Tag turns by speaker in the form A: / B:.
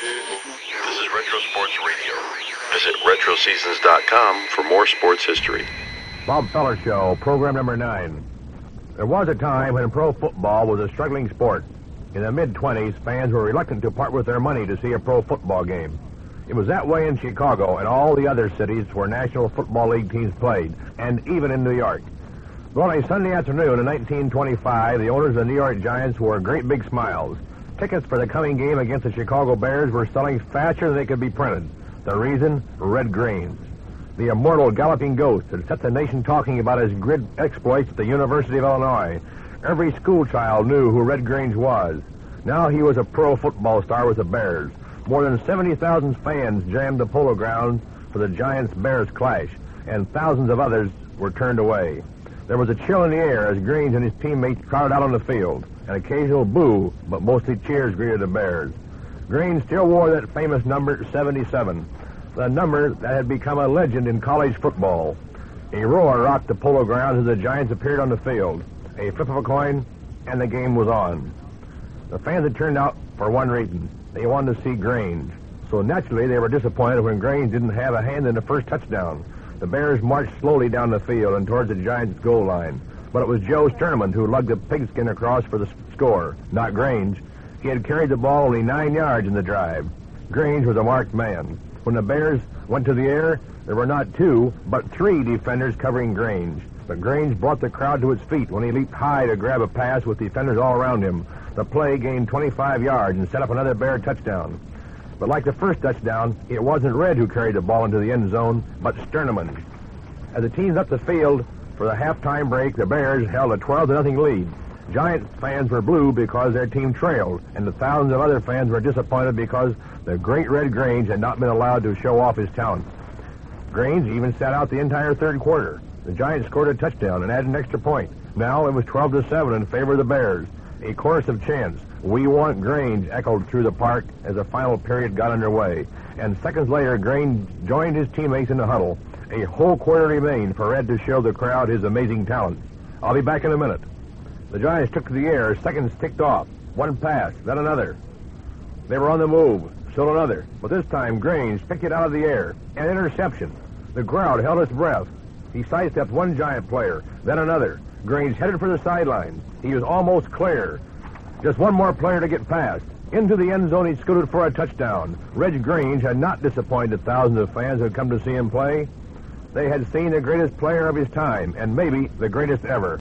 A: This is Retro Sports Radio. Visit RetroSeasons.com for more sports history.
B: Bob Feller Show, program number nine. There was a time when pro football was a struggling sport. In the mid 20s, fans were reluctant to part with their money to see a pro football game. It was that way in Chicago and all the other cities where National Football League teams played, and even in New York. But on a Sunday afternoon in 1925, the owners of the New York Giants wore great big smiles. Tickets for the coming game against the Chicago Bears were selling faster than they could be printed. The reason? Red Grange. The immortal galloping ghost had set the nation talking about his grid exploits at the University of Illinois. Every schoolchild knew who Red Grange was. Now he was a pro football star with the Bears. More than 70,000 fans jammed the polo grounds for the Giants-Bears clash, and thousands of others were turned away. There was a chill in the air as Grange and his teammates crowded out on the field. An occasional boo, but mostly cheers greeted the Bears. Grange still wore that famous number 77, the number that had become a legend in college football. A roar rocked the polo grounds as the Giants appeared on the field. A flip of a coin, and the game was on. The fans had turned out for one reason. They wanted to see Grange. So naturally, they were disappointed when Grange didn't have a hand in the first touchdown. The Bears marched slowly down the field and towards the Giants' goal line. But it was Joe Sternaman who lugged the pigskin across for the score, not Grange. He had carried the ball only nine yards in the drive. Grange was a marked man. When the Bears went to the air, there were not two, but three defenders covering Grange. But Grange brought the crowd to its feet when he leaped high to grab a pass with defenders all around him. The play gained 25 yards and set up another Bear touchdown. But like the first touchdown, it wasn't Red who carried the ball into the end zone, but Sternaman. As the teams up the field for the halftime break, the Bears held a 12 to nothing lead. Giant fans were blue because their team trailed, and the thousands of other fans were disappointed because the great Red Grange had not been allowed to show off his talent. Grange even sat out the entire third quarter. The Giants scored a touchdown and added an extra point. Now it was 12 to 7 in favor of the Bears. A chorus of chants, We want Grange, echoed through the park as the final period got underway. And seconds later, Grange joined his teammates in the huddle. A whole quarter remained for Red to show the crowd his amazing talent. I'll be back in a minute. The Giants took to the air. Seconds ticked off. One pass, then another. They were on the move. Still another. But this time, Grange picked it out of the air. An interception. The crowd held its breath. He sidestepped one Giant player, then another. Grange headed for the sideline. He was almost clear. Just one more player to get past. Into the end zone, he scooted for a touchdown. Red Grange had not disappointed thousands of fans who had come to see him play. They had seen the greatest player of his time, and maybe the greatest ever.